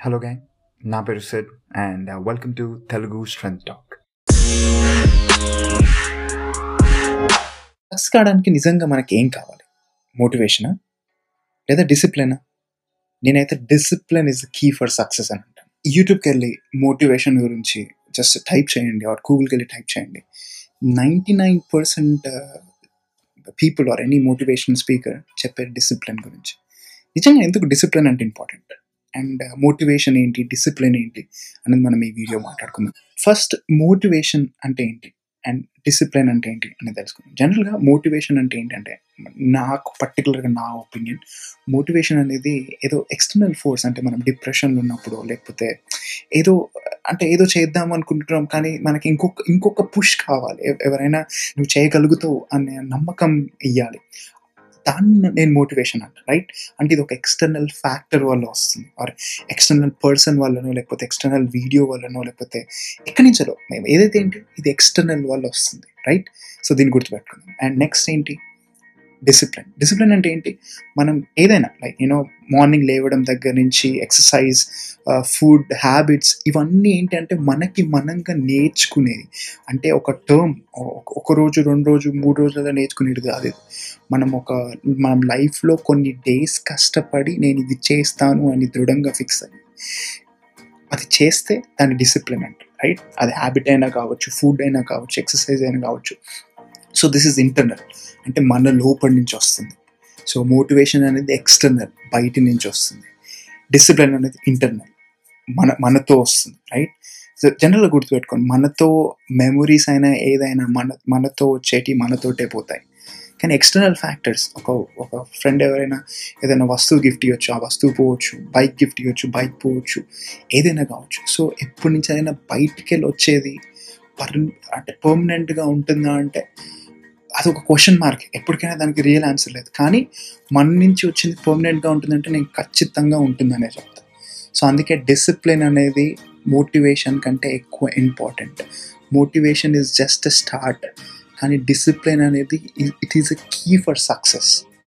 Hello gang నా పేరు set and welcome to Telugu strength talk success కావడానికి నిజంగా మనకి ఏం కావాలి? మోటివేషనా లేదా డిసిప్లినా నేనైతే discipline is the key for success అని అంటాను. యూట్యూబ్కి వెళ్ళి మోటివేషన్ గురించి జస్ట్ టైప్ చేయండి ఆర్ గూగుల్కి వెళ్ళి టైప్ చేయండి. Ninety nine percent people are any motivation speaker చెప్పే డిసిప్లిన్ గురించి. నిజంగా ఎందుకు డిసిప్లిన్ అంటే ఇంపార్టెంట్ అండ్ మోటివేషన్ ఏంటి డిసిప్లిన్ ఏంటి అనేది మనం ఈ వీడియో మాట్లాడుకుందాం. ఫస్ట్ మోటివేషన్ అంటే ఏంటి అండ్ డిసిప్లిన్ అంటే ఏంటి అనేది తెలుసుకుందాం. జనరల్గా మోటివేషన్ అంటే ఏంటంటే నాకు పర్టికులర్గా నా ఒపీనియన్ మోటివేషన్ అనేది ఏదో ఎక్స్టర్నల్ ఫోర్స్ అంటే మనం డిప్రెషన్లో ఉన్నప్పుడు లేకపోతే ఏదో అంటే ఏదో చేద్దాం అనుకుంటున్నాం కానీ మనకి ఇంకొక ఇంకొక పుష్ కావాలి. ఎవరైనా నువ్వు చేయగలుగుతావు అనే నమ్మకం ఇవ్వాలి దాన్ని నేను మోటివేషన్ అంట రైట్ అంటే ఇది ఒక ఎక్స్టర్నల్ ఫ్యాక్టర్ వల్ల వస్తుంది. ఆర్ ఎక్స్టర్నల్ పర్సన్ వల్లనో లేకపోతే ఎక్స్టర్నల్ వీడియో వల్లనో లేకపోతే ఎక్కడి నుంచో మేము ఏదైతే ఏంటి ఇది ఎక్స్టర్నల్ వల్ల వస్తుంది రైట్ సో దీన్ని గుర్తుపెట్టుకుందాం. అండ్ నెక్స్ట్ ఏంటి? డిసిప్లిన్ డిసిప్లిన్ అంటే ఏంటి? మనం ఏదైనా లైక్ యూనో మార్నింగ్ లేవడం దగ్గర నుంచి ఎక్సర్సైజ్ ఫుడ్ హ్యాబిట్స్ ఇవన్నీ ఏంటంటే మనకి మనంగా నేర్చుకునేది. అంటే ఒక టర్మ్ ఒక రోజు రెండు రోజు మూడు రోజులలో నేర్చుకునేది కాదు ఇది. మనం ఒక మనం లైఫ్లో కొన్ని డేస్ కష్టపడి నేను ఇది చేస్తాను అని దృఢంగా ఫిక్స్ అయ్యి అది చేస్తే దాని డిసిప్లిన్ అంటే రైట్ అది హ్యాబిట్ అయినా కావచ్చు ఫుడ్ అయినా కావచ్చు ఎక్సర్సైజ్ అయినా కావచ్చు. సో దిస్ ఇస్ ఇంటర్నల్ అంటే మన లోపల నుంచి వస్తుంది. సో మోటివేషన్ అనేది ఎక్స్టర్నల్ బయట నుంచి వస్తుంది. డిసిప్లిన్ అనేది ఇంటర్నల్ మన మనతో వస్తుంది రైట్ సో జనరల్గా గుర్తుపెట్టుకోండి మనతో మెమొరీస్ అయినా ఏదైనా మన మనతో వచ్చేటి మనతోటే పోతాయి. కానీ ఎక్స్టర్నల్ ఫ్యాక్టర్స్ ఒక ఒక ఫ్రెండ్ ఎవరైనా ఏదైనా వస్తువు గిఫ్ట్ ఇవ్వచ్చు ఆ వస్తువు పోవచ్చు బైక్ గిఫ్ట్ ఇవ్వచ్చు బైక్ పోవచ్చు ఏదైనా కావచ్చు. సో ఎప్పటి నుంచి అయినా బయటికి వెళ్ళి వచ్చేది పర్ అంటే పర్మనెంట్గా ఉంటుందా అంటే అది ఒక క్వశ్చన్ మార్క్ ఎప్పటికైనా దానికి రియల్ ఆన్సర్ లేదు. కానీ మన నుంచి వచ్చింది పర్మనెంట్గా ఉంటుందంటే నేను ఖచ్చితంగా ఉంటుందనే చెప్తాను సో అందుకే డిసిప్లిన్ అనేది మోటివేషన్ కంటే ఎక్కువ important motivation is just start కానీ డిసిప్లిన్ అనేది it is a key for success